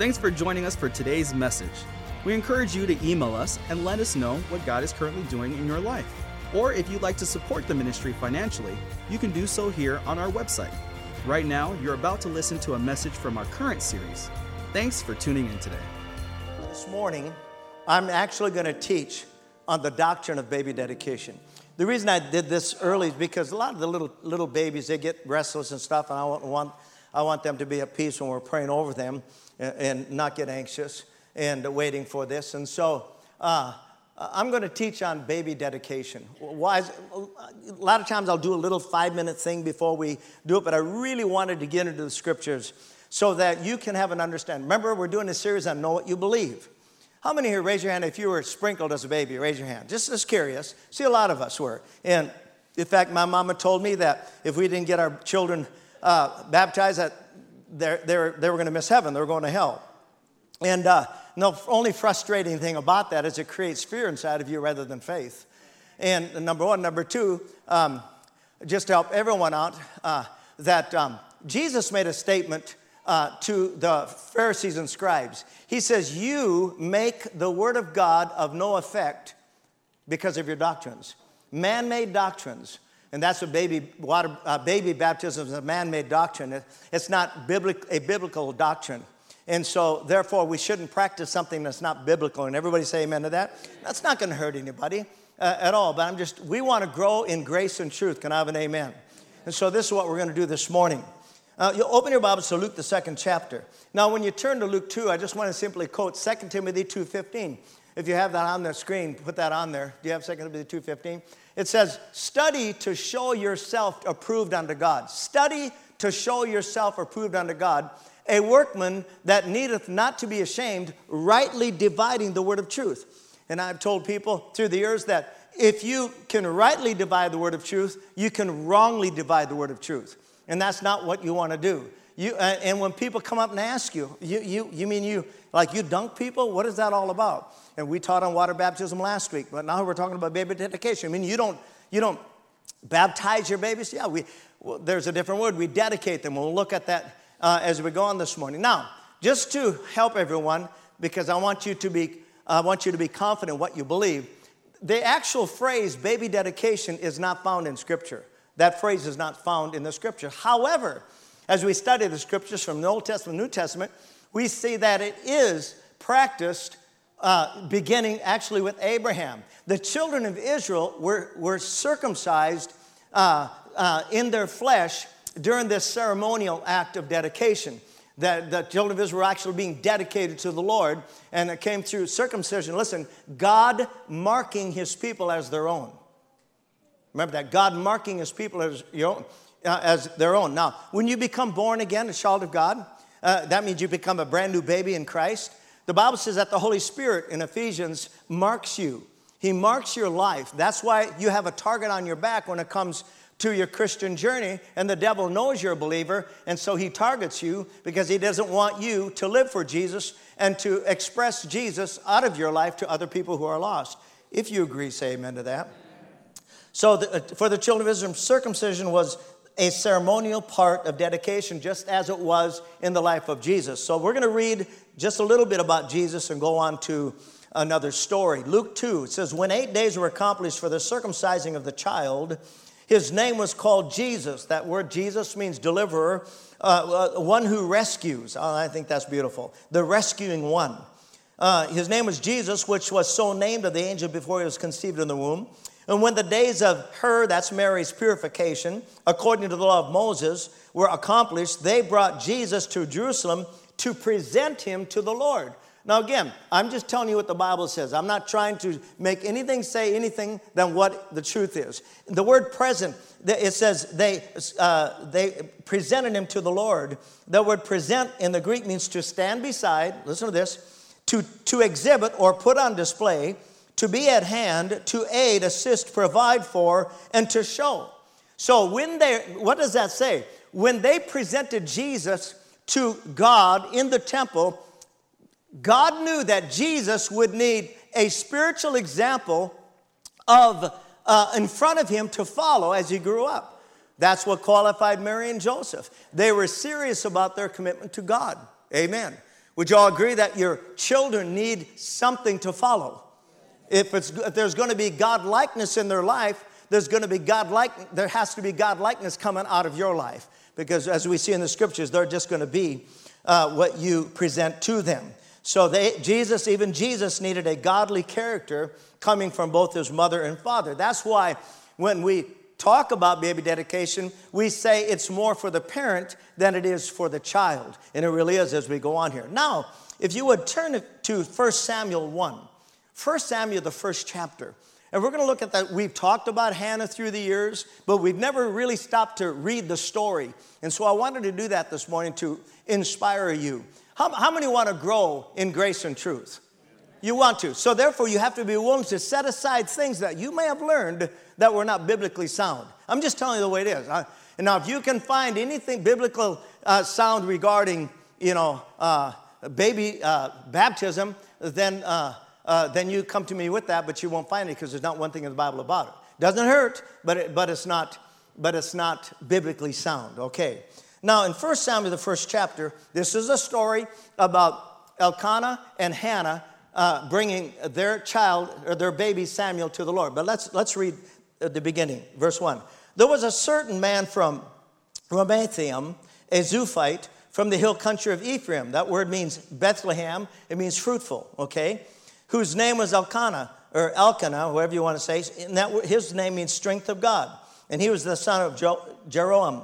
Thanks for joining us for today's message. We encourage you to email us and let us know what God is currently doing in your life. Or if you'd like to support the ministry financially, you can do so here on our website. Right now, you're about to listen to a message from our current series. Thanks for tuning in today. This morning, I'm actually going to teach on the doctrine of baby dedication. The reason I did this early is because a lot of the little little babies they get restless and stuff, and I want I want them to be at peace when we're praying over them and, and not get anxious and waiting for this. And so. Uh, I'm going to teach on baby dedication. Why? Is, a lot of times I'll do a little five minute thing before we do it, but I really wanted to get into the scriptures so that you can have an understanding. Remember, we're doing a series on Know What You Believe. How many here, raise your hand if you were sprinkled as a baby? Raise your hand. Just as curious. See, a lot of us were. And in fact, my mama told me that if we didn't get our children uh, baptized, that they they were going to miss heaven, they were going to hell. And uh, the only frustrating thing about that is it creates fear inside of you rather than faith. And number one. Number two, um, just to help everyone out, uh, that um, Jesus made a statement uh, to the Pharisees and scribes. He says, You make the word of God of no effect because of your doctrines. Man made doctrines. And that's what baby, water, uh, baby baptism is a man made doctrine. It's not biblic, a biblical doctrine. And so, therefore, we shouldn't practice something that's not biblical. And everybody say amen to that? That's not going to hurt anybody uh, at all. But I'm just, we want to grow in grace and truth. Can I have an amen? And so, this is what we're going to do this morning. Uh, you open your Bibles to Luke, the second chapter. Now, when you turn to Luke 2, I just want to simply quote 2 Timothy 2.15. If you have that on the screen, put that on there. Do you have 2 Timothy 2.15? It says, study to show yourself approved unto God. Study to show yourself approved unto God, a workman that needeth not to be ashamed, rightly dividing the word of truth. And I've told people through the years that if you can rightly divide the word of truth, you can wrongly divide the word of truth. And that's not what you want to do. You, uh, and when people come up and ask you, you, you, you mean you, like you dunk people? What is that all about? And we taught on water baptism last week, but now we're talking about baby dedication. I mean, you don't, you don't baptize your babies? Yeah, we, well, there's a different word. We dedicate them. We'll look at that uh, as we go on this morning. Now, just to help everyone, because I want you to be, I want you to be confident what you believe. The actual phrase baby dedication is not found in Scripture. That phrase is not found in the scripture. However, as we study the scriptures from the Old Testament New Testament, we see that it is practiced uh, beginning actually with Abraham. The children of Israel were, were circumcised uh, uh, in their flesh during this ceremonial act of dedication. That the children of Israel were actually being dedicated to the Lord, and it came through circumcision. Listen, God marking his people as their own. Remember that God marking his people as, your own, uh, as their own. Now, when you become born again, a child of God, uh, that means you become a brand new baby in Christ. The Bible says that the Holy Spirit in Ephesians marks you. He marks your life. That's why you have a target on your back when it comes to your Christian journey, and the devil knows you're a believer, and so he targets you because he doesn't want you to live for Jesus and to express Jesus out of your life to other people who are lost. If you agree, say amen to that. So, the, uh, for the children of Israel, circumcision was a ceremonial part of dedication, just as it was in the life of Jesus. So, we're going to read just a little bit about Jesus and go on to another story. Luke 2 it says, When eight days were accomplished for the circumcising of the child, his name was called Jesus. That word Jesus means deliverer, uh, uh, one who rescues. Oh, I think that's beautiful. The rescuing one. Uh, his name was Jesus, which was so named of the angel before he was conceived in the womb. And when the days of her, that's Mary's purification, according to the law of Moses, were accomplished, they brought Jesus to Jerusalem to present him to the Lord. Now, again, I'm just telling you what the Bible says. I'm not trying to make anything say anything than what the truth is. The word present, it says they, uh, they presented him to the Lord. The word present in the Greek means to stand beside, listen to this, to, to exhibit or put on display, to be at hand, to aid, assist, provide for, and to show. So when they, what does that say? When they presented Jesus to God in the temple, God knew that Jesus would need a spiritual example of uh, in front of him to follow as he grew up. That's what qualified Mary and Joseph. They were serious about their commitment to God. Amen Would you all agree that your children need something to follow? If, it's, if there's going to be God likeness in their life, there's going to be God like there has to be God likeness coming out of your life because as we see in the scriptures, they're just going to be uh, what you present to them. So they, Jesus, even Jesus, needed a godly character coming from both his mother and father. That's why when we talk about baby dedication, we say it's more for the parent than it is for the child. And it really is as we go on here. Now, if you would turn to 1 Samuel 1, 1 Samuel, the first chapter. And we're going to look at that. We've talked about Hannah through the years, but we've never really stopped to read the story. And so I wanted to do that this morning to inspire you. How, how many want to grow in grace and truth? You want to. So therefore, you have to be willing to set aside things that you may have learned that were not biblically sound. I'm just telling you the way it is. I, and now, if you can find anything biblical uh, sound regarding, you know, uh, baby uh, baptism, then uh, then you come to me with that, but you won't find it because there's not one thing in the Bible about it. Doesn't hurt, but, it, but, it's not, but it's not biblically sound. Okay. Now, in 1 Samuel, the first chapter, this is a story about Elkanah and Hannah uh, bringing their child or their baby Samuel to the Lord. But let's, let's read the beginning, verse 1. There was a certain man from Ramathaim, a Zophite, from the hill country of Ephraim. That word means Bethlehem, it means fruitful, okay? Whose name was Elkanah, or Elkanah, whoever you want to say. And that, his name means strength of God. And he was the son of Jeroham.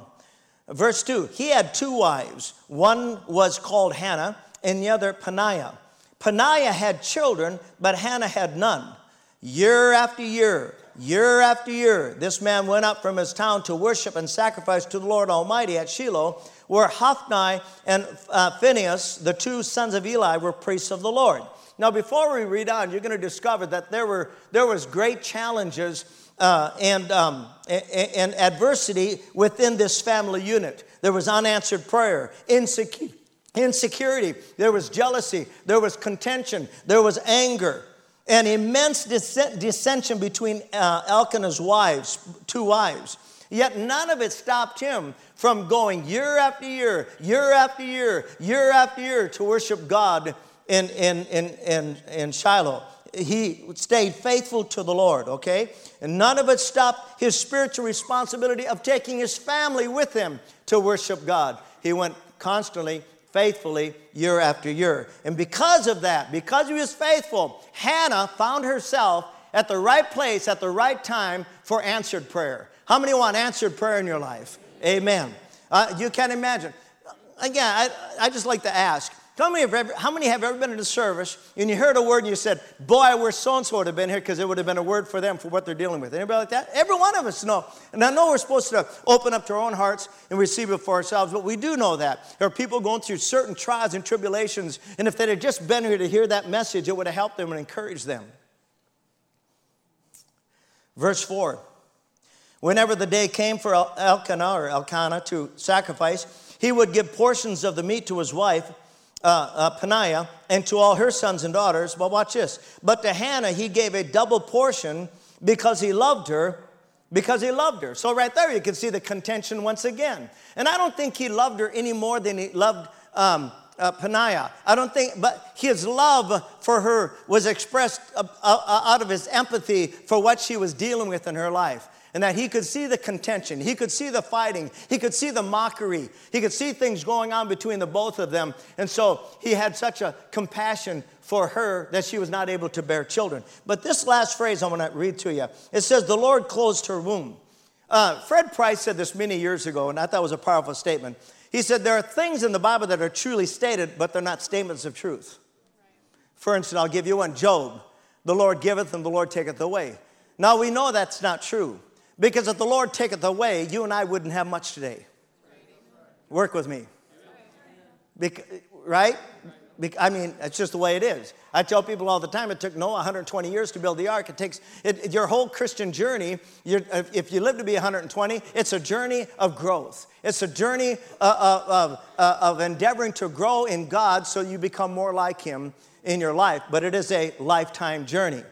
Verse 2 He had two wives. One was called Hannah, and the other Peninnah. Peninnah had children, but Hannah had none. Year after year, year after year, this man went up from his town to worship and sacrifice to the Lord Almighty at Shiloh, where Hophni and uh, Phinehas, the two sons of Eli, were priests of the Lord. Now, before we read on, you're going to discover that there, were, there was great challenges uh, and, um, and, adversity within this family unit. There was unanswered prayer, insecurity, insecurity, there was jealousy, there was contention, there was anger, and immense dissension between uh, Elkanah's wives, two wives. Yet none of it stopped him from going year after year, year after year, year after year to worship God in, in, in, in, in Shiloh. He stayed faithful to the Lord, okay? And none of it stopped his spiritual responsibility of taking his family with him to worship God. He went constantly, faithfully, year after year. And because of that, because he was faithful, Hannah found herself at the right place at the right time for answered prayer. How many want answered prayer in your life? Amen. Uh, you can not imagine. Again, I, I just like to ask Tell me, ever, how many have ever been in a service and you heard a word and you said, Boy, I wish so and so would have been here because it would have been a word for them for what they're dealing with. Anybody like that? Every one of us know. And I know we're supposed to open up to our own hearts and receive it for ourselves, but we do know that. There are people going through certain trials and tribulations, and if they'd have just been here to hear that message, it would have helped them and encouraged them. Verse 4 Whenever the day came for Elkanah or Elkanah to sacrifice, he would give portions of the meat to his wife uh, uh, Peninnah and to all her sons and daughters. But watch this. But to Hannah, he gave a double portion because he loved her, because he loved her. So, right there, you can see the contention once again. And I don't think he loved her any more than he loved um, uh, Peninnah. I don't think, but his love for her was expressed uh, uh, out of his empathy for what she was dealing with in her life and that he could see the contention, he could see the fighting, he could see the mockery, he could see things going on between the both of them. And so he had such a compassion for her that she was not able to bear children. But this last phrase I'm going to read to you it says, The Lord closed her womb. Uh, Fred Price said this many years ago, and I thought it was a powerful statement. He said, There are things in the Bible that are truly stated, but they're not statements of truth. For instance, I'll give you one Job. The Lord giveth and the Lord taketh away. Now we know that's not true. Because if the Lord taketh away, you and I wouldn't have much today. Work with me. Right? I mean, it's just the way it is. I tell people all the time it took Noah 120 years to build the ark. It takes it, your whole Christian journey, if you live to be 120, it's a journey of growth. It's a journey uh, uh, of, uh, of endeavoring to grow in God so you become more like Him in your life. But it is a lifetime journey.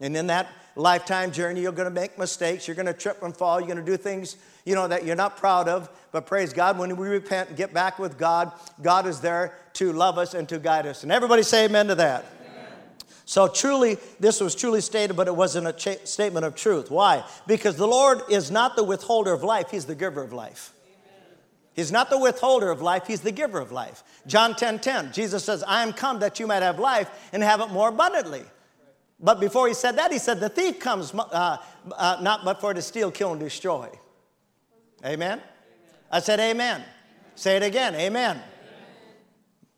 And in that lifetime journey. You're going to make mistakes. You're going to trip and fall. You're going to do things, you know, that you're not proud of. But praise God, when we repent and get back with God, God is there to love us and to guide us. And everybody say amen to that. So truly, this was truly stated, but it wasn't a cha- statement of truth. Why? Because the Lord is not the withholder of life, He's the giver of life. He's not the withholder of life, He's the giver of life. John 10 10, Jesus says, I am come that you might have life and have it more abundantly. But before he said that, he said, The thief comes uh, uh, not but for to steal, kill, and destroy. Amen? amen. I said, Amen. amen. Say it again, Amen. amen.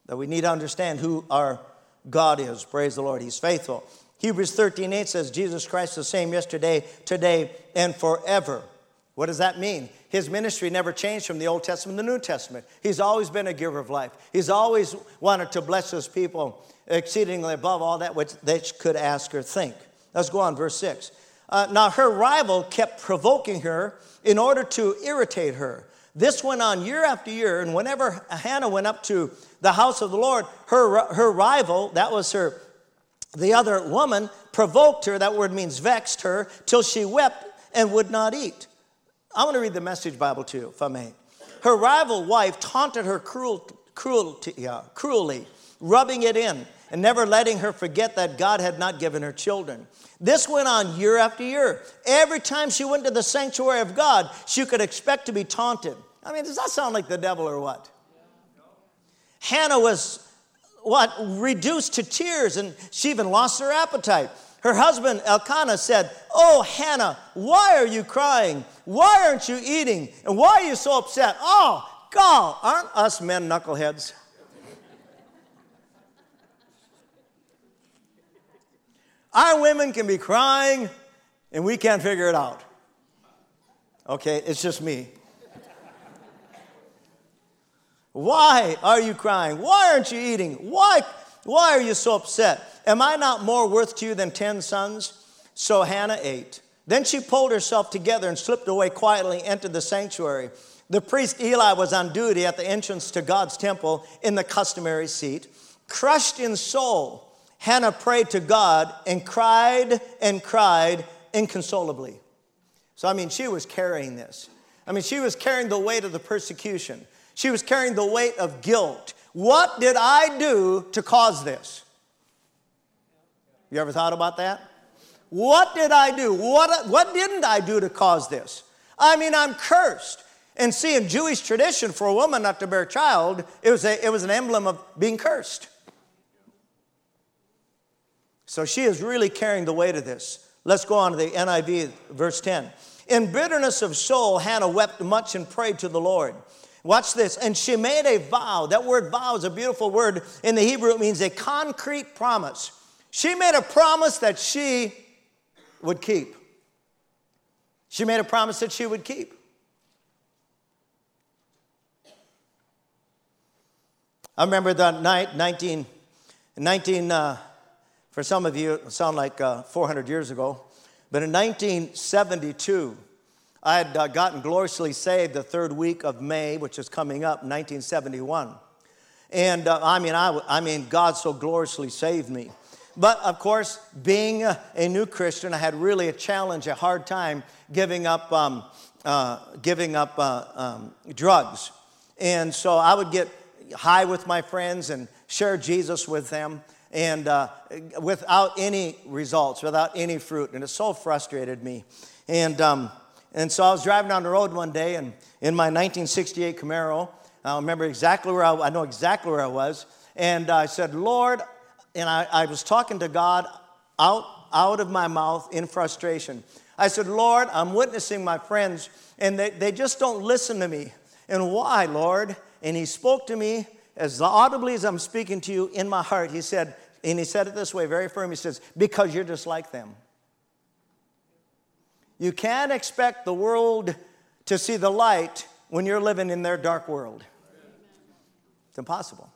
That we need to understand who our God is. Praise the Lord. He's faithful. Hebrews 13 8 says, Jesus Christ the same yesterday, today, and forever. What does that mean? His ministry never changed from the Old Testament to the New Testament. He's always been a giver of life. He's always wanted to bless his people exceedingly above all that which they could ask or think. Let's go on, verse 6. Uh, now, her rival kept provoking her in order to irritate her. This went on year after year, and whenever Hannah went up to the house of the Lord, her, her rival, that was her, the other woman, provoked her, that word means vexed her, till she wept and would not eat. I want to read the message Bible to you, if I may. Her rival wife taunted her cruel, cruelty, yeah, cruelly, rubbing it in and never letting her forget that God had not given her children. This went on year after year. Every time she went to the sanctuary of God, she could expect to be taunted. I mean, does that sound like the devil or what? Hannah was what reduced to tears and she even lost her appetite. Her husband Elkanah said, Oh, Hannah, why are you crying? Why aren't you eating? And why are you so upset? Oh, God, aren't us men knuckleheads? Our women can be crying and we can't figure it out. Okay, it's just me. Why are you crying? Why aren't you eating? Why, why are you so upset? Am I not more worth to you than ten sons? So Hannah ate. Then she pulled herself together and slipped away quietly, entered the sanctuary. The priest Eli was on duty at the entrance to God's temple in the customary seat. Crushed in soul, Hannah prayed to God and cried and cried inconsolably. So, I mean, she was carrying this. I mean, she was carrying the weight of the persecution. She was carrying the weight of guilt. What did I do to cause this? You ever thought about that? What did I do? What, what didn't I do to cause this? I mean, I'm cursed. And see, in Jewish tradition, for a woman not to bear a child, it was, a, it was an emblem of being cursed. So she is really carrying the weight of this. Let's go on to the NIV, verse 10. In bitterness of soul, Hannah wept much and prayed to the Lord. Watch this. And she made a vow. That word vow is a beautiful word. In the Hebrew, it means a concrete promise. She made a promise that she would keep. She made a promise that she would keep. I remember that night, 19, 19 uh, for some of you, it sound like uh, 400 years ago, but in 1972, I had uh, gotten gloriously saved the third week of May, which is coming up, 1971. And uh, I mean, I, I mean, God so gloriously saved me. But of course, being a, new Christian, I had really a challenge, a hard time giving up, um, uh, giving up uh, um, drugs. And so I would get high with my friends and share Jesus with them, and uh, without any results, without any fruit. And it so frustrated me. And um, and so I was driving down the road one day, and in my 1968 Camaro, I remember exactly where I, I know exactly where I was, and I said, Lord, and I, I was talking to God out, out of my mouth in frustration. I said, Lord, I'm witnessing my friends, and they, they just don't listen to me. And why, Lord? And he spoke to me as audibly as I'm speaking to you in my heart. He said, and he said it this way, very firm. He says, Because you're just like them. You can't expect the world to see the light when you're living in their dark world. It's impossible.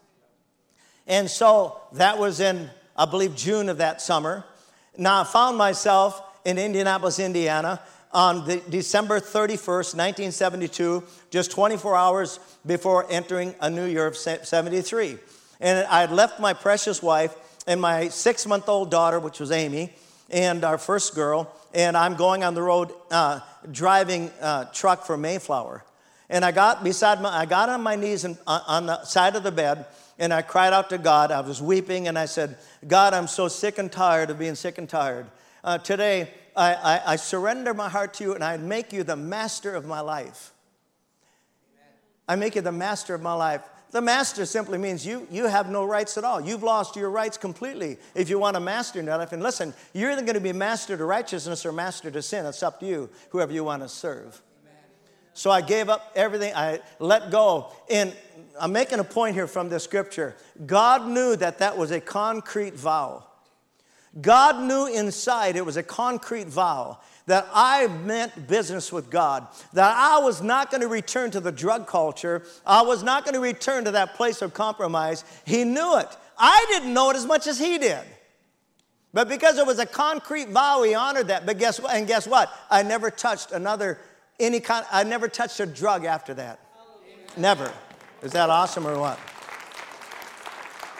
And so that was in, I believe, June of that summer. Now I found myself in Indianapolis, Indiana on the December 31st, 1972, just 24 hours before entering a new year of 73. And I had left my precious wife and my six month old daughter, which was Amy, and our first girl, and I'm going on the road uh, driving uh, truck for Mayflower. And I got beside my, I got on my knees and, uh, on the side of the bed, and I cried out to God. I was weeping, and I said, God, I'm so sick and tired of being sick and tired. Uh, today, I, I, I, surrender my heart to you, and I make you the master of my life. I make you the master of my life. The master simply means you, you have no rights at all. You've lost your rights completely if you want to master in your life. And listen, you're either going to be master to righteousness or master to sin. It's up to you, whoever you want to serve. So I gave up everything. I let go. And I'm making a point here from this scripture. God knew that that was a concrete vow. God knew inside it was a concrete vow that I meant business with God, that I was not going to return to the drug culture, I was not going to return to that place of compromise. He knew it. I didn't know it as much as he did. But because it was a concrete vow, he honored that. But guess what? And guess what? I never touched another any kind I never touched a drug after that. Never. Is that awesome or what?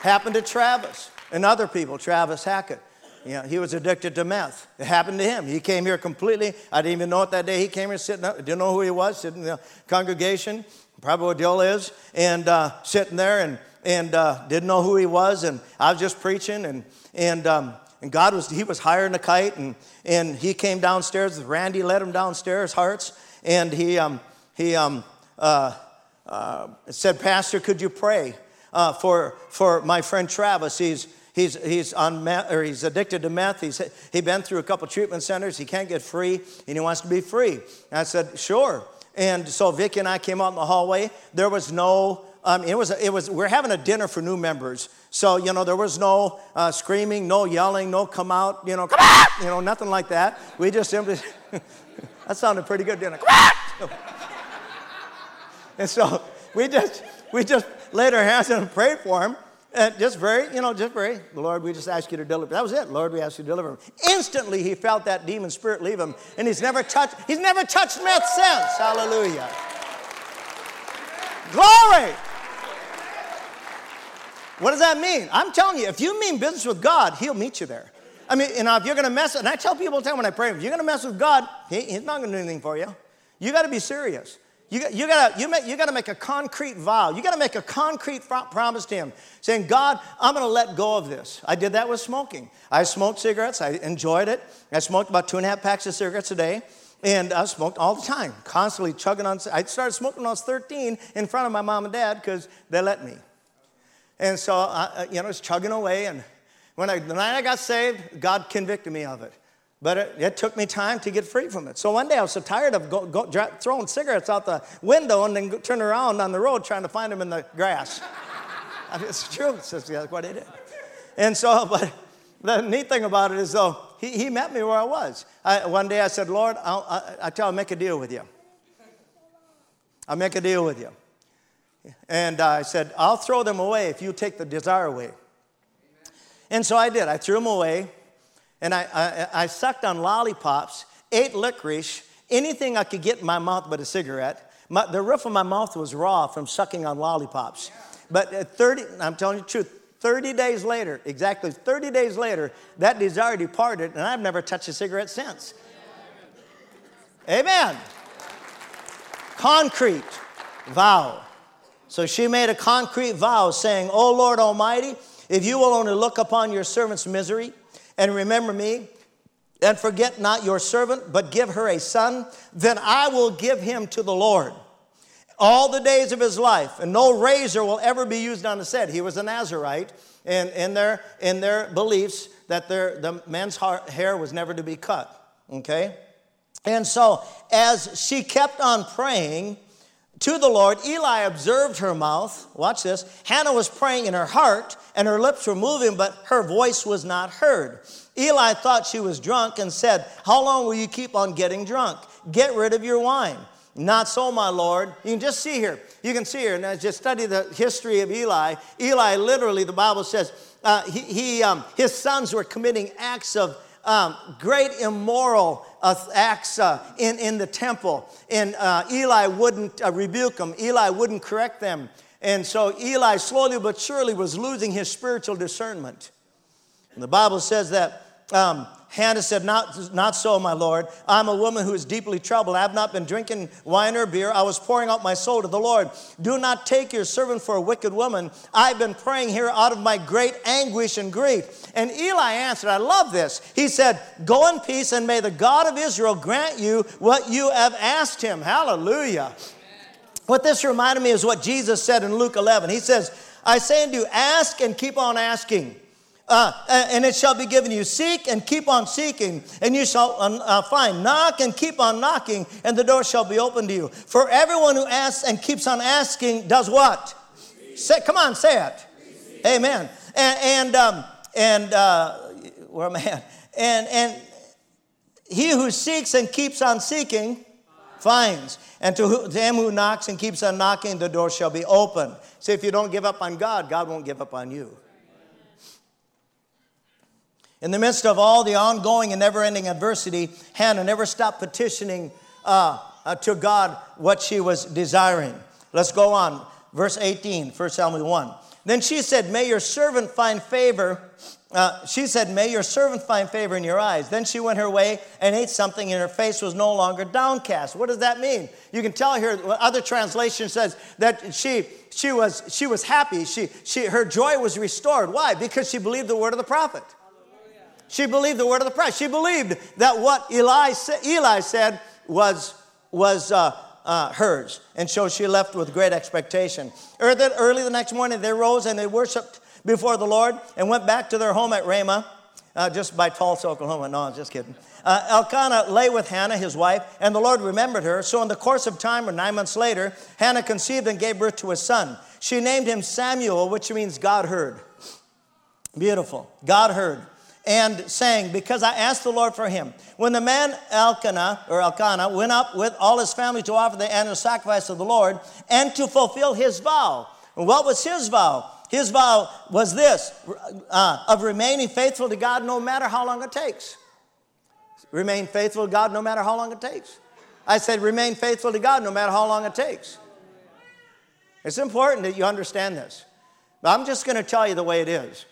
Happened to Travis and other people, Travis Hackett. You know, he was addicted to meth. It happened to him. He came here completely. I didn't even know it that day. He came here sitting up, didn't know who he was, sitting in the congregation, probably what deal is, and uh, sitting there and, and uh, didn't know who he was. And I was just preaching, and, and, um, and God was, he was hiring a kite, and, and he came downstairs. Randy led him downstairs, Hearts, and he, um, he um, uh, uh said, Pastor, could you pray uh, for, for my friend Travis? He's, He's, he's, on meth, or he's addicted to meth. He's he been through a couple treatment centers. He can't get free, and he wants to be free. And I said, sure. And so Vicki and I came out in the hallway. There was no, um, it was, it was, we're having a dinner for new members. So, you know, there was no uh, screaming, no yelling, no come out, you know, come out, you know, nothing like that. We just simply, that sounded pretty good, didn't it? Come out! and so we just, we just laid our hands and prayed for him. And just very, you know, just very, Lord, we just ask you to deliver. That was it. Lord, we ask you to deliver him. Instantly, he felt that demon spirit leave him, and he's never touched, he's never touched meth since. Hallelujah. Glory. What does that mean? I'm telling you, if you mean business with God, he'll meet you there. I mean, you know, if you're going to mess, and I tell people all the time when I pray, if you're going to mess with God, he, he's not going to do anything for you. You got to be serious. You, got, you, gotta, you, make, you gotta make a concrete vow. You gotta make a concrete promise to Him, saying, God, I'm gonna let go of this. I did that with smoking. I smoked cigarettes, I enjoyed it. I smoked about two and a half packs of cigarettes a day. And I smoked all the time, constantly chugging on. I started smoking when I was 13 in front of my mom and dad because they let me. And so, I, uh, you know, I was chugging away. And when I, the night I got saved, God convicted me of it. But it, it, took me time to get free from it. So one day I was so tired of go, go, throwing cigarettes out the window and then go, turn around on the road trying to find them in the grass. I mean, it's true. It's just, that's what I did. And so, but the neat thing about it is, though, he, he met me where I was. I, one day I said, Lord, I'll, I, I tell him, make a deal with you. I'll make a deal with you. And uh, I said, I'll throw them away if you take the desire away. And so I did. I threw them away and I, I, I sucked on lollipops, ate licorice, anything I could get in my mouth but a cigarette. My, the roof of my mouth was raw from sucking on lollipops. But uh, 30, I'm telling you the truth, 30 days later, exactly 30 days later, that desire departed, and I've never touched a cigarette since. Amen. Concrete vow. So she made a concrete vow saying, Oh Lord Almighty, if you will only look upon your servant's misery, and remember me, and forget not your servant, but give her a son, then I will give him to the Lord all the days of his life, and no razor will ever be used on his head. He was a Nazarite, and in their, in their beliefs, that their, the man's hair was never to be cut. Okay? And so, as she kept on praying to the Lord, Eli observed her mouth. Watch this. Hannah was praying in her heart, and her lips were moving, but her voice was not heard. Eli thought she was drunk and said, How long will you keep on getting drunk? Get rid of your wine. Not so, my Lord. You can just see here. You can see here, as you study the history of Eli, Eli literally, the Bible says, uh, he, he um, his sons were committing acts of um, great immoral acts in, in the temple. And uh, Eli wouldn't uh, rebuke them, Eli wouldn't correct them. And so Eli slowly but surely was losing his spiritual discernment. And the Bible says that um, Hannah said, not, not so, my Lord. I'm a woman who is deeply troubled. I have not been drinking wine or beer. I was pouring out my soul to the Lord. Do not take your servant for a wicked woman. I've been praying here out of my great anguish and grief. And Eli answered, I love this. He said, Go in peace, and may the God of Israel grant you what you have asked him. Hallelujah. What this reminded me is what Jesus said in Luke 11. He says, I say unto you, ask and keep on asking uh, and it shall be given you. Seek and keep on seeking, and you shall uh, find. Knock and keep on knocking, and the door shall be opened to you. For everyone who asks and keeps on asking does what? Say, come on, say it. Amen. And and, um, and uh, where am I at? And and he who seeks and keeps on seeking finds. And to, him who knocks and keeps on knocking, the door shall be open. See, if you don't give up on God, God won't give up on you. In the midst of all the ongoing and never ending adversity, Hannah never stopped petitioning uh, uh, to God what she was desiring. Let's go on. Verse 18, 1 Samuel 1. Then she said, May your servant find favor. Uh, she said, May your servant find favor in your eyes. Then she went her way and ate something, and her face was no longer downcast. What does that mean? You can tell here, other translation says that she, she, was, she was happy. She, she, her joy was restored. Why? Because she believed the word of the prophet. She believed the word of the prophet. She believed that what Eli, Eli said was, was uh, uh, hers. And so she left with great expectation. Early the next morning, they rose and they worshiped before the Lord and went back to their home at Ramah, uh, just by Tulsa, Oklahoma. No, I'm just kidding. Uh, Elkanah lay with Hannah, his wife, and the Lord remembered her. So, in the course of time, or nine months later, Hannah conceived and gave birth to a son. She named him Samuel, which means God heard. Beautiful. God heard and saying, Because I asked the Lord for him. When the man Elkanah, or Elkanah, went up with all his family to offer the annual sacrifice of the Lord and to fulfill his vow. What was his vow? His vow was this uh, of remaining faithful to God no matter how long it takes. Remain faithful to God no matter how long it takes. I said, remain faithful to God no matter how long it takes. It's important that you understand this. But I'm just going to tell you the way it is.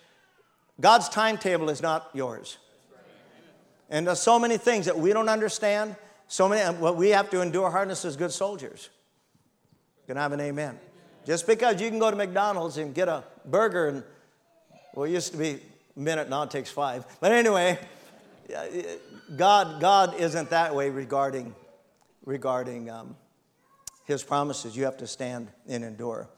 God's timetable is not yours. And there's so many things that we don't understand, so many, what we have to endure hardness as good soldiers. Can I have an amen? Just because you can go to McDonald's and get a burger and, well, it used to be a minute, now it takes five. But anyway, God, God isn't that way regarding, regarding um, his promises. You have to stand and endure.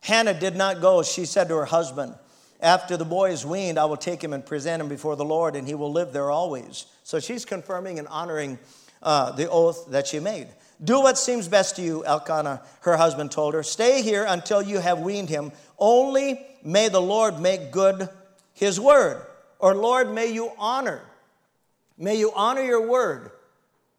Hannah did not go, she said to her husband, after the boy is weaned, I will take him and present him before the Lord, and he will live there always. So she's confirming and honoring uh, the oath that she made. Do what seems best to you, Elkanah, her husband told her. Stay here until you have weaned him. Only may the Lord make good his word. Or, Lord, may you honor. May you honor your word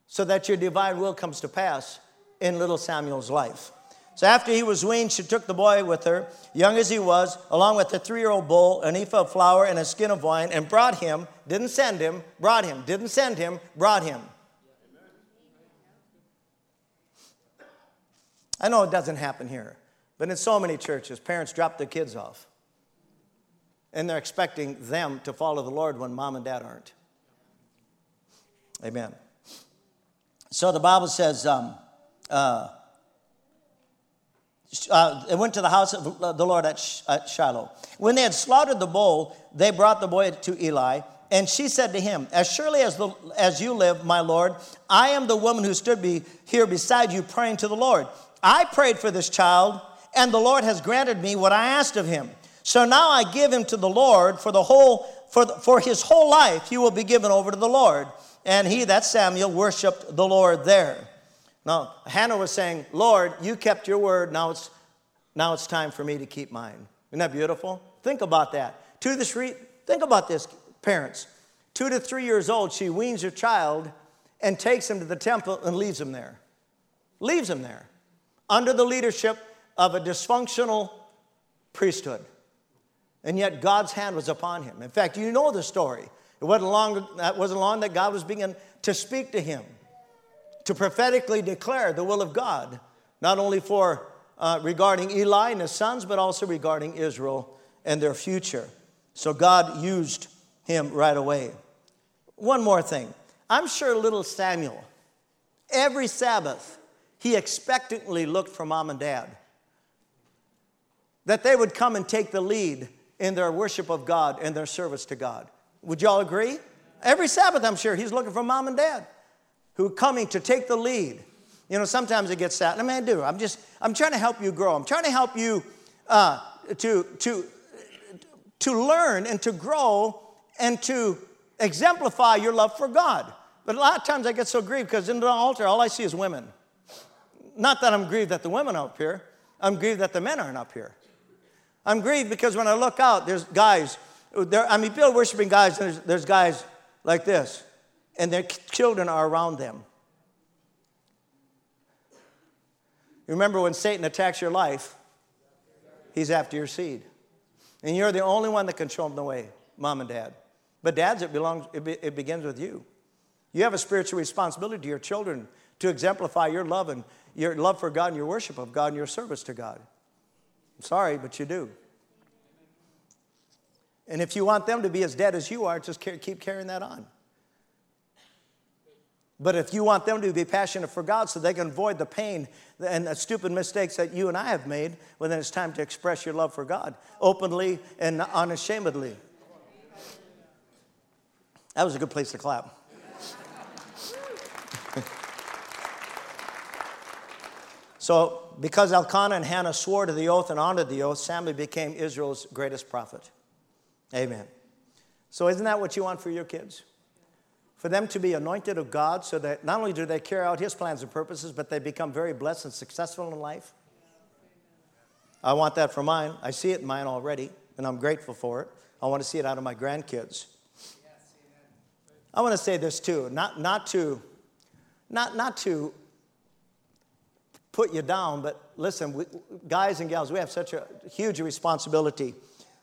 so that your divine will comes to pass in little Samuel's life. So after he was weaned, she took the boy with her, young as he was, along with a three year old bull, an ephah of flour, and a skin of wine, and brought him, didn't send him, brought him, didn't send him, brought him. I know it doesn't happen here, but in so many churches, parents drop their kids off. And they're expecting them to follow the Lord when mom and dad aren't. Amen. So the Bible says, um, uh, uh, they went to the house of the Lord at, Shiloh. When they had slaughtered the bull, they brought the boy to Eli. And she said to him, As surely as, the, as you live, my Lord, I am the woman who stood be, here beside you praying to the Lord. I prayed for this child, and the Lord has granted me what I asked of him. So now I give him to the Lord for the whole for, the, for his whole life he will be given over to the Lord. And he, that Samuel, worshiped the Lord there. Now, Hannah was saying, Lord, you kept your word. Now it's, now it's time for me to keep mine. Isn't that beautiful? Think about that. Two To the street, think about this, parents. Two to three years old, she weans her child and takes him to the temple and leaves him there. Leaves him there under the leadership of a dysfunctional priesthood. And yet God's hand was upon him. In fact, you know the story. It wasn't long, that wasn't long that God was beginning to speak to him to prophetically declare the will of God, not only for uh, regarding Eli and his sons, but also regarding Israel and their future. So God used him right away. One more thing. I'm sure little Samuel, every Sabbath, he expectantly looked for mom and dad. That they would come and take the lead in their worship of God and their service to God. Would y'all agree? Every Sabbath, I'm sure, he's looking for mom and dad who are coming to take the lead. You know, sometimes it gets sad. I mean, I do. I'm just, I'm trying to help you grow. I'm trying to help you uh, to, to, to learn and to grow and to exemplify your love for God. But a lot of times I get so grieved because in the altar, all I see is women. Not that I'm grieved that the women are up here, I'm grieved that the men aren't up here. I'm grieved because when I look out, there's guys, there, I mean, people worshiping guys, there's, there's guys like this, and their children are around them. Remember when Satan attacks your life, he's after your seed. And you're the only one that can show him the way, mom and dad. But dads, it, belongs, it, be, it begins with you. You have a spiritual responsibility to your children to exemplify your love and your love for God and your worship of God and your service to God. I'm sorry, but you do. And if you want them to be as dead as you are, just keep carrying that on. But if you want them to be passionate for God so they can avoid the pain and the stupid mistakes that you and I have made, well, then it's time to express your love for God openly and unashamedly. That was a good place to clap. so, because Elkanah and Hannah swore to the oath and honored the oath, Samuel became Israel's greatest prophet. Amen. So, isn't that what you want for your kids? For them to be anointed of God so that not only do they carry out His plans and purposes, but they become very blessed and successful in life. I want that for mine. I see it in mine already, and I'm grateful for it. I want to see it out of my grandkids. I want to say this too, not, not to, not, not to put you down, but listen, we, guys and gals, we have such a huge responsibility.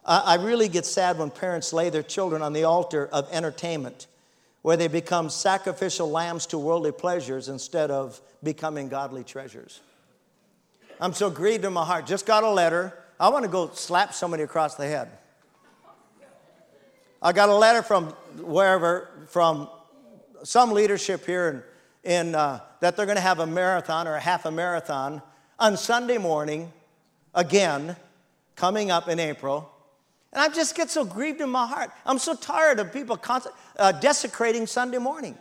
I, I really get sad when parents lay their children on the altar of entertainment, where they become sacrificial lambs to worldly pleasures instead of becoming godly treasures. I'm so grieved in my heart. Just got a letter. I want to go slap somebody across the head. I got a letter from wherever, from some leadership here in, in uh, that they're going to have a marathon or a half a marathon on Sunday morning, again, coming up in April. And I just get so grieved in my heart. I'm so tired of people uh, desecrating Sunday morning.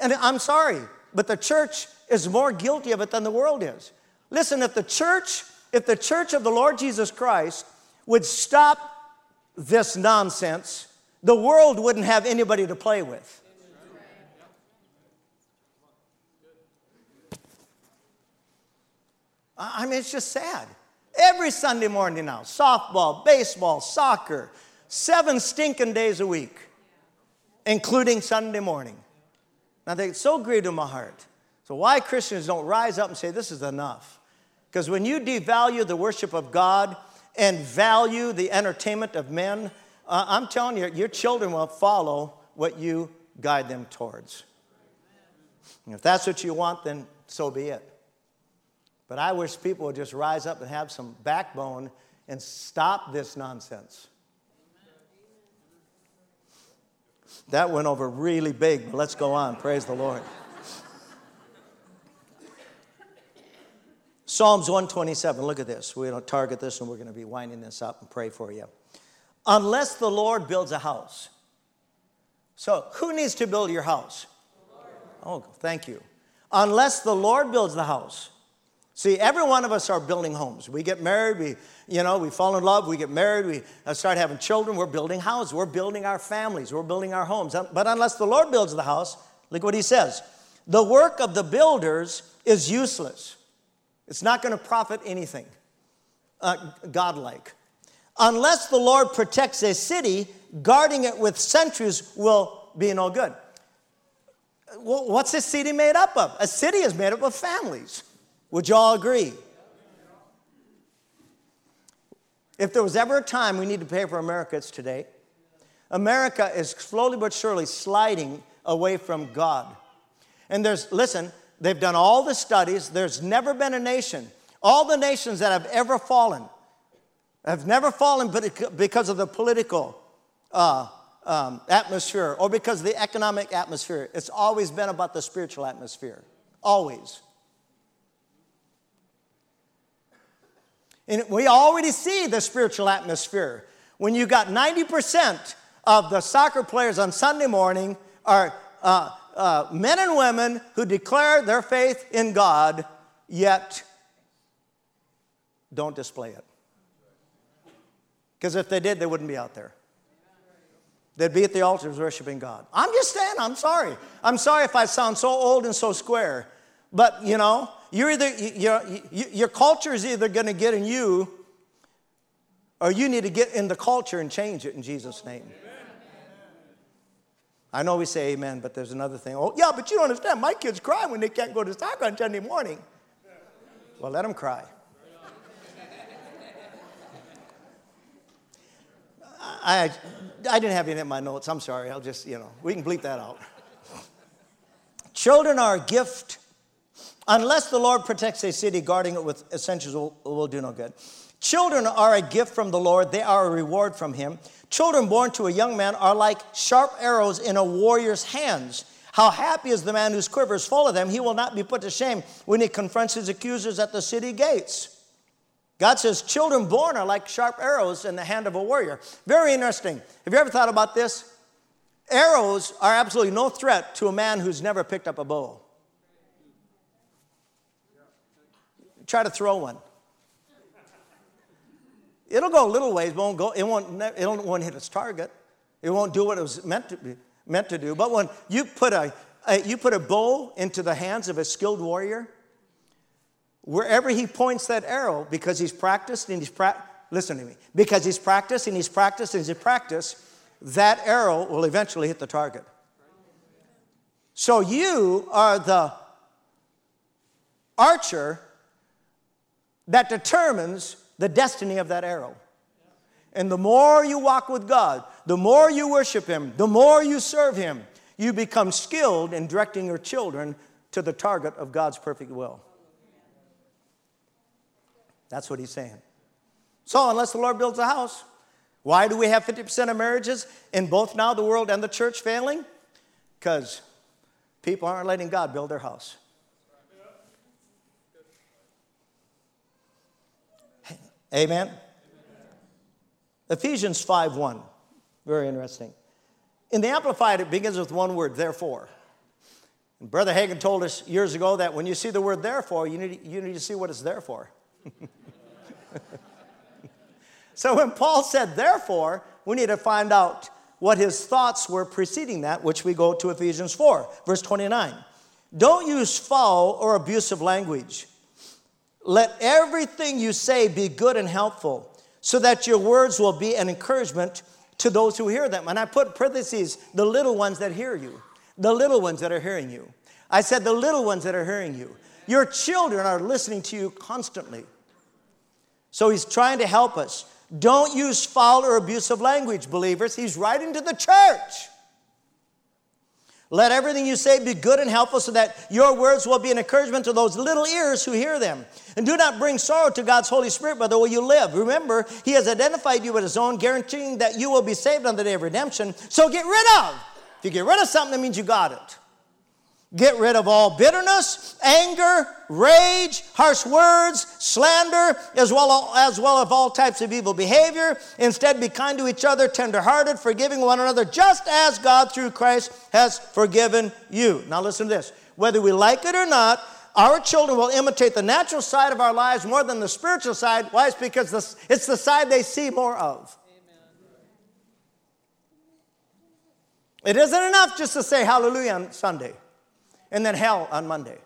And I'm sorry, but the church is more guilty of it than the world is. Listen, if the church, if the church of the Lord Jesus Christ would stop this nonsense, the world wouldn't have anybody to play with. I mean, it's just sad. Every Sunday morning now, softball, baseball, soccer, seven stinking days a week, including Sunday morning. Think it's so grieved in my heart. So, why Christians don't rise up and say, This is enough? Because when you devalue the worship of God and value the entertainment of men, uh, I'm telling you, your children will follow what you guide them towards. And if that's what you want, then so be it. But I wish people would just rise up and have some backbone and stop this nonsense. That went over really big, but let's go on. Praise the Lord. Psalms 127, look at this. We're going to target this and we're going to be winding this up and pray for you unless the Lord builds a house. So, who needs to build your house? Oh, thank you. Unless the Lord builds the house. See, every one of us are building homes. We get married, we, you know, we fall in love, we get married, we uh, start having children, we're building houses, we're building our families, we're building our homes. But unless the Lord builds the house, look what he says. The work of the builders is useless. It's not going to profit anything uh, godlike. Unless the Lord protects a city, guarding it with sentries will be no good. Well, what's a city made up of? A city is made up of families. Would you all agree? If there was ever a time we need to pay for America, it's today. America is slowly but surely sliding away from God. And there's, listen, they've done all the studies. There's never been a nation, all the nations that have ever fallen, have never fallen because of the political uh, um, atmosphere or because of the economic atmosphere. It's always been about the spiritual atmosphere. Always. And we already see the spiritual atmosphere. When you got 90% of the soccer players on Sunday morning are uh, uh, men and women who declare their faith in God, yet don't display it. Because if they did, they wouldn't be out there. They'd be at the altars worshiping God. I'm just saying, I'm sorry. I'm sorry if I sound so old and so square. But, you know, you're either, you're, your culture is either going to get in you or you need to get in the culture and change it in Jesus' name. I know we say amen, but there's another thing. Oh, yeah, but you don't understand. My kids cry when they can't go to soccer on Sunday morning. Well, let them cry. I, I didn't have any in my notes. I'm sorry. I'll just, you know, we can bleep that out. Children are a gift. Unless the Lord protects a city, guarding it with essentials will, will do no good. Children are a gift from the Lord, they are a reward from Him. Children born to a young man are like sharp arrows in a warrior's hands. How happy is the man whose quiver is full of them? He will not be put to shame when he confronts his accusers at the city gates. God says, children born are like sharp arrows in the hand of a warrior. Very interesting. Have you ever thought about this? Arrows are absolutely no threat to a man who's never picked up a bow. Try to throw one. It'll go a little ways, won't go, it, won't, it won't hit its target. It won't do what it was meant to, be, meant to do. But when you put a, a, you put a bow into the hands of a skilled warrior, Wherever he points that arrow, because he's practiced and he's pra- listen to me, because he's practiced and he's practiced and he's practiced, that arrow will eventually hit the target. So you are the archer that determines the destiny of that arrow. And the more you walk with God, the more you worship Him, the more you serve Him, you become skilled in directing your children to the target of God's perfect will. That's what he's saying. So, unless the Lord builds a house, why do we have 50% of marriages in both now the world and the church failing? Because people aren't letting God build their house. Amen. Amen. Ephesians 5:1. Very interesting. In the Amplified, it begins with one word, therefore. And Brother Hagin told us years ago that when you see the word therefore, you need, you need to see what it's there for. so when Paul said, therefore, we need to find out what his thoughts were preceding that, which we go to Ephesians 4, verse 29. Don't use foul or abusive language. Let everything you say be good and helpful, so that your words will be an encouragement to those who hear them. And I put parentheses, the little ones that hear you, the little ones that are hearing you. I said, the little ones that are hearing you. Your children are listening to you constantly. So he's trying to help us. Don't use foul or abusive language, believers. He's writing to the church. Let everything you say be good and helpful so that your words will be an encouragement to those little ears who hear them. And do not bring sorrow to God's Holy Spirit by the way you live. Remember, He has identified you with His own, guaranteeing that you will be saved on the day of redemption. So get rid of. If you get rid of something, that means you got it. Get rid of all bitterness, anger, rage, harsh words, slander, as well as well of all types of evil behavior. Instead, be kind to each other, tenderhearted, forgiving one another, just as God through Christ has forgiven you. Now listen to this. Whether we like it or not, our children will imitate the natural side of our lives more than the spiritual side. Why? It's because it's the side they see more of. It isn't enough just to say hallelujah on Sunday and then hell on Monday.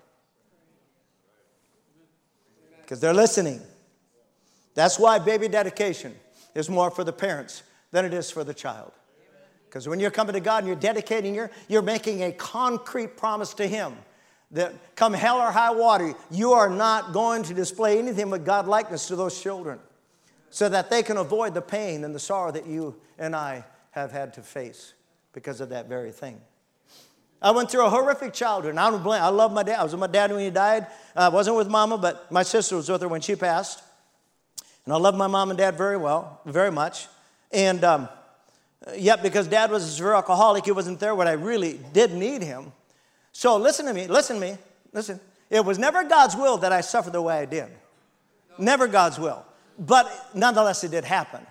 Because they're listening. That's why baby dedication is more for the parents than it is for the child. Because when you're coming to God and you're dedicating, you're, you're making a concrete promise to Him that come hell or high water, you are not going to display anything but God likeness to those children so that they can avoid the pain and the sorrow that you and I have had to face because of that very thing. I went through a horrific childhood. And I don't blame. I love my dad. I was with my dad when he died. I wasn't with mama, but my sister was with her when she passed. And I love my mom and dad very well, very much. And um, Yet, because dad was a severe alcoholic, he wasn't there when I really did need him. So, listen to me, listen to me, listen. It was never God's will that I suffered the way I did. Never God's will. But nonetheless, it did happen.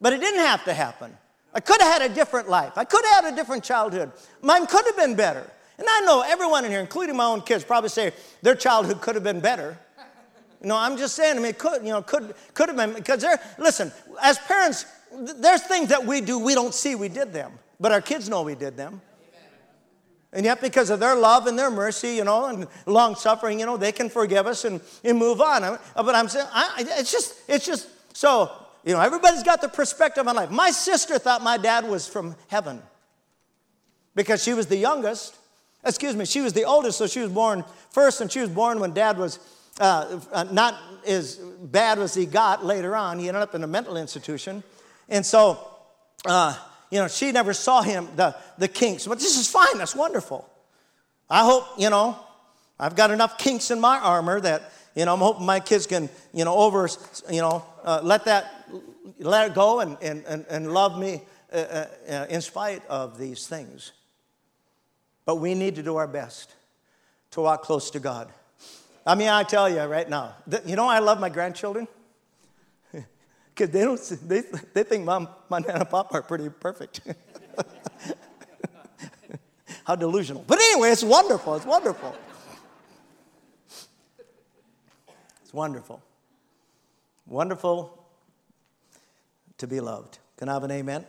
But it didn't have to happen. I could have had a different life. I could have had a different childhood. Mine could have been better. And I know everyone in here, including my own kids, probably say their childhood could have been better. Know, I'm just saying, I mean, it could, you know, could, could have been, because they're, listen, as parents, there's things that we do we don't see we did them, but our kids know we did them. And yet, because of their love and their mercy, you know, and long suffering, you know, they can forgive us and, and move on. But I'm saying, I, it's just, it's just, so, you know, everybody's got the perspective on life. My sister thought my dad was from heaven because she was the youngest. Excuse me, she was the oldest, so she was born first, and she was born when dad was uh, uh, not as bad as he got later on. He ended up in a mental institution. And so, uh, you know, she never saw him, the, the kinks. But this is fine, that's wonderful. I hope, you know, I've got enough kinks in my armor that, you know, I'm hoping my kids can, you know, over, you know, uh, let that, let it go and, and, and, and love me uh, uh, uh, in spite of these things. But we need to do our best to walk close to God. I mean, I tell you right now, you know, I love my grandchildren because they don't they, they think mom, my nana, and papa are pretty perfect. How delusional! But anyway, it's wonderful. It's wonderful. It's wonderful. Wonderful to be loved. Can I have an amen?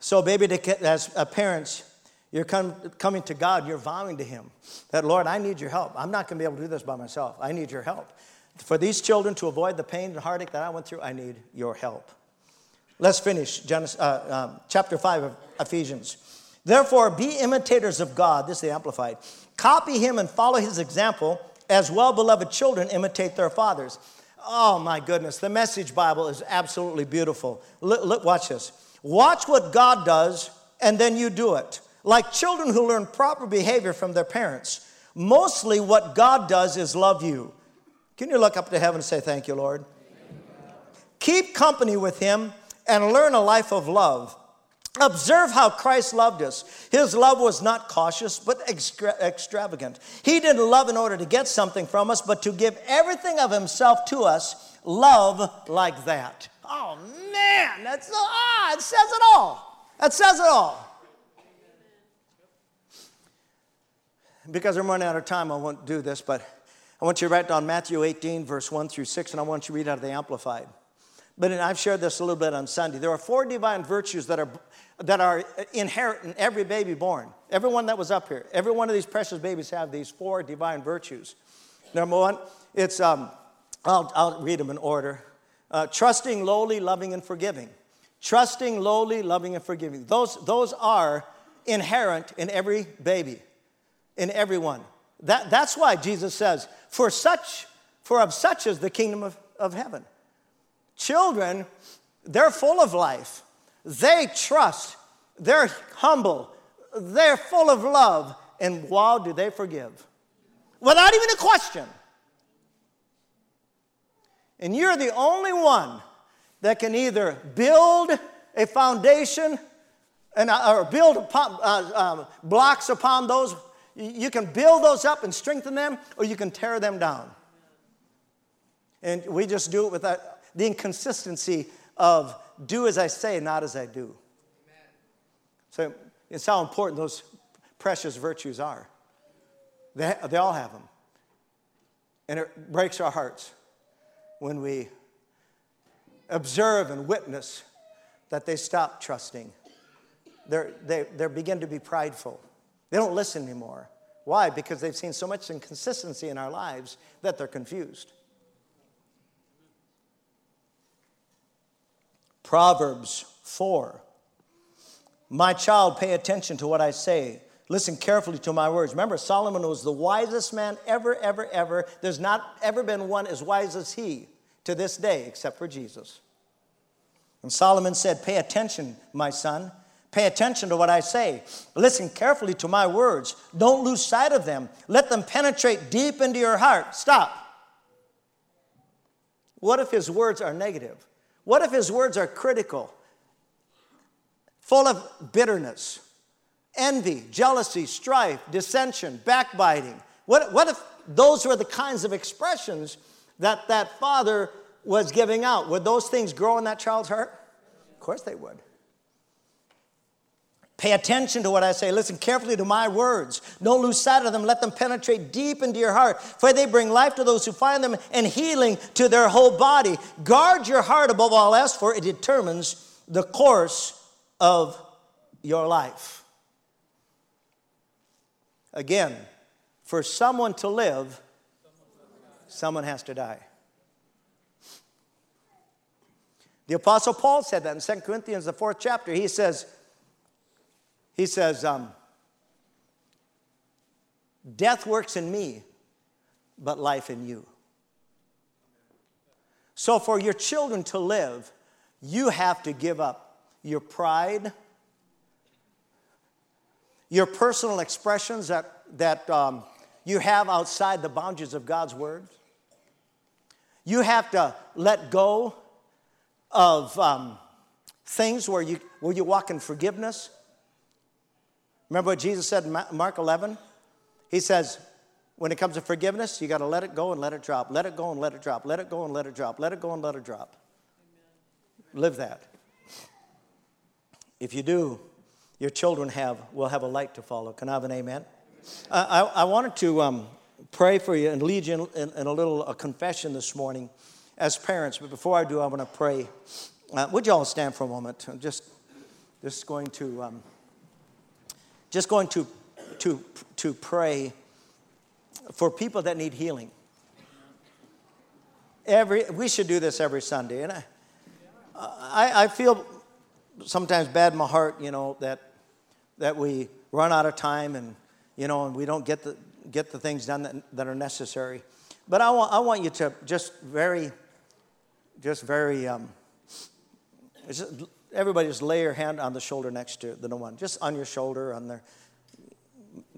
So, baby, as parents, you're coming to God, you're vowing to Him that, Lord, I need your help. I'm not going to be able to do this by myself. I need your help. For these children to avoid the pain and heartache that I went through, I need your help. Let's finish Genesis, uh, um, chapter 5 of Ephesians. Therefore, be imitators of God. This is the Amplified. Copy Him and follow His example as well beloved children imitate their fathers. Oh my goodness, the Message Bible is absolutely beautiful. Look, look, watch this. Watch what God does, and then you do it. Like children who learn proper behavior from their parents. Mostly what God does is love you. Can you look up to heaven and say, Thank you, Lord? Keep company with Him and learn a life of love. Observe how Christ loved us. His love was not cautious, but extra- extravagant. He didn't love in order to get something from us, but to give everything of Himself to us. Love like that. Oh man, that's ah, it says it all. That says it all. Because I'm running out of time, I won't do this, but I want you to write down Matthew 18, verse 1 through 6, and I want you to read out of the Amplified. But I've shared this a little bit on Sunday. There are four divine virtues that are, that are inherent in every baby born. Everyone that was up here, every one of these precious babies have these four divine virtues. Number one, it's, um, I'll, I'll read them in order. Uh, trusting, lowly, loving, and forgiving. Trusting, lowly, loving, and forgiving. Those, those are inherent in every baby in everyone. That, that's why Jesus says, for such, for of such is the kingdom of, of heaven. Children, they're full of life. They trust. They're humble. They're full of love. And wow, do they forgive. Without even a question. And you're the only one that can either build a foundation and, uh, or build upon, uh, um, blocks upon those you can build those up and strengthen them, or you can tear them down. And we just do it with that, the inconsistency of do as I say, not as I do. So it's how important those precious virtues are. They, they all have them. And it breaks our hearts when we observe and witness that they stop trusting. They're, they, they begin to be prideful. They don't listen anymore. Why? Because they've seen so much inconsistency in our lives that they're confused. Proverbs 4. My child, pay attention to what I say. Listen carefully to my words. Remember, Solomon was the wisest man ever, ever, ever. There's not ever been one as wise as he to this day, except for Jesus. And Solomon said, Pay attention, my son. Pay attention to what I say. Listen carefully to my words. Don't lose sight of them. Let them penetrate deep into your heart. Stop. What if his words are negative? What if his words are critical? full of bitterness, envy, jealousy, strife, dissension, backbiting. What, what if those were the kinds of expressions that that father was giving out? Would those things grow in that child's heart? Of course they would. Pay attention to what I say. Listen carefully to my words. Don't lose sight of them. Let them penetrate deep into your heart, for they bring life to those who find them and healing to their whole body. Guard your heart above all else, for it determines the course of your life. Again, for someone to live, someone has to die. The Apostle Paul said that in 2 Corinthians, the fourth chapter. He says, he says, um, Death works in me, but life in you. So, for your children to live, you have to give up your pride, your personal expressions that, that um, you have outside the boundaries of God's Word. You have to let go of um, things where you, where you walk in forgiveness. Remember what Jesus said in Mark 11? He says, when it comes to forgiveness, you got to let it go and let it drop. Let it go and let it drop. Let it go and let it drop. Let it go and let it drop. Amen. Live that. If you do, your children have will have a light to follow. Can I have an amen? I, I, wanted to um, pray for you and lead you in, in, in a little a confession this morning as parents. But before I do, I want to pray. Uh, would you all stand for a moment? I'm just, just going to. Um, just going to, to, to pray for people that need healing. Every, we should do this every Sunday. And I, I, I feel sometimes bad in my heart, you know, that, that we run out of time and, you know, and we don't get the, get the things done that, that are necessary. But I want, I want you to just very, just very, um, just everybody just lay your hand on the shoulder next to the no one, just on your shoulder, on their,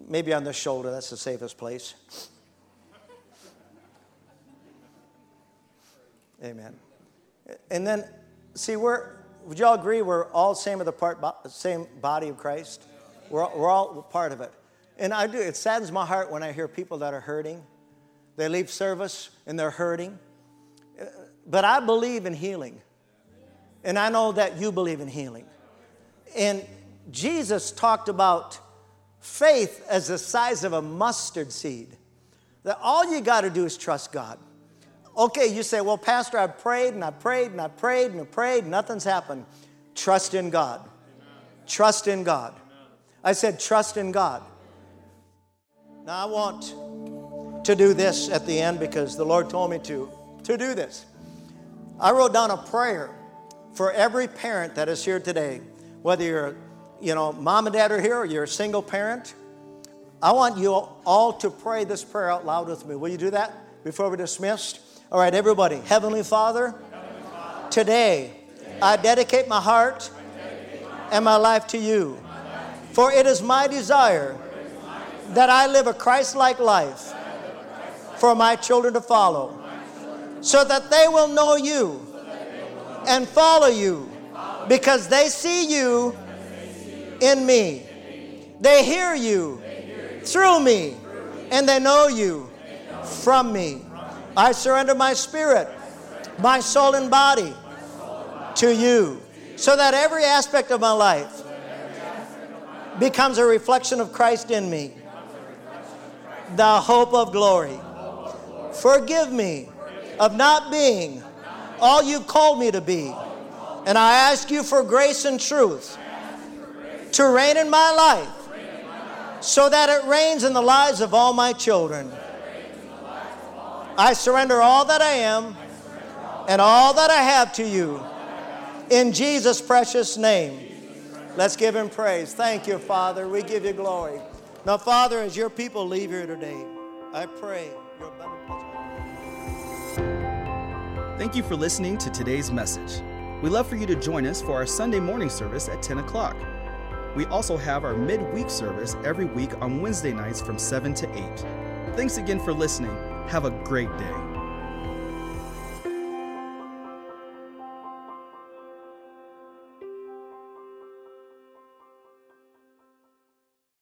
maybe on their shoulder. That's the safest place. Amen. And then, see, we're, would you all agree we're all same of the part, same body of Christ? We're, we're all part of it. And I do, it saddens my heart when I hear people that are hurting. They leave service and they're hurting. But I believe in healing. And I know that you believe in healing. And Jesus talked about faith as the size of a mustard seed. That all you got to do is trust God. Okay, you say, well, Pastor, I prayed and I prayed and I prayed and I prayed, nothing's happened. Trust in God. Amen. Trust in God. Amen. I said, trust in God. Now, I want to do this at the end because the Lord told me to, to do this. I wrote down a prayer for every parent that is here today, whether you're, you know, mom and dad are here or you're a single parent, I want you all to pray this prayer out loud with me. Will you do that before we're dismissed? All right, everybody. Heavenly Father, today, I dedicate my heart and my life to you. For it is my desire that I live a Christ like life for my children to follow, so that they will know you and follow you because they see you in me. They hear you through me and they know you from me. I surrender my spirit, my soul, and body to you so that every aspect of my life becomes a reflection of Christ in me, the hope of glory. Forgive me of not being all you've called me to be. And I ask you for grace and truth to reign in my life so that it reigns in the lives of all my children. I surrender all that I am and all that I have to you. In Jesus' precious name. Let's give him praise. Thank you, Father. We give you glory. Now, Father, as your people leave here today, I pray Thank you for listening to today's message. We love for you to join us for our Sunday morning service at 10 o'clock. We also have our midweek service every week on Wednesday nights from 7 to 8. Thanks again for listening. Have a great day.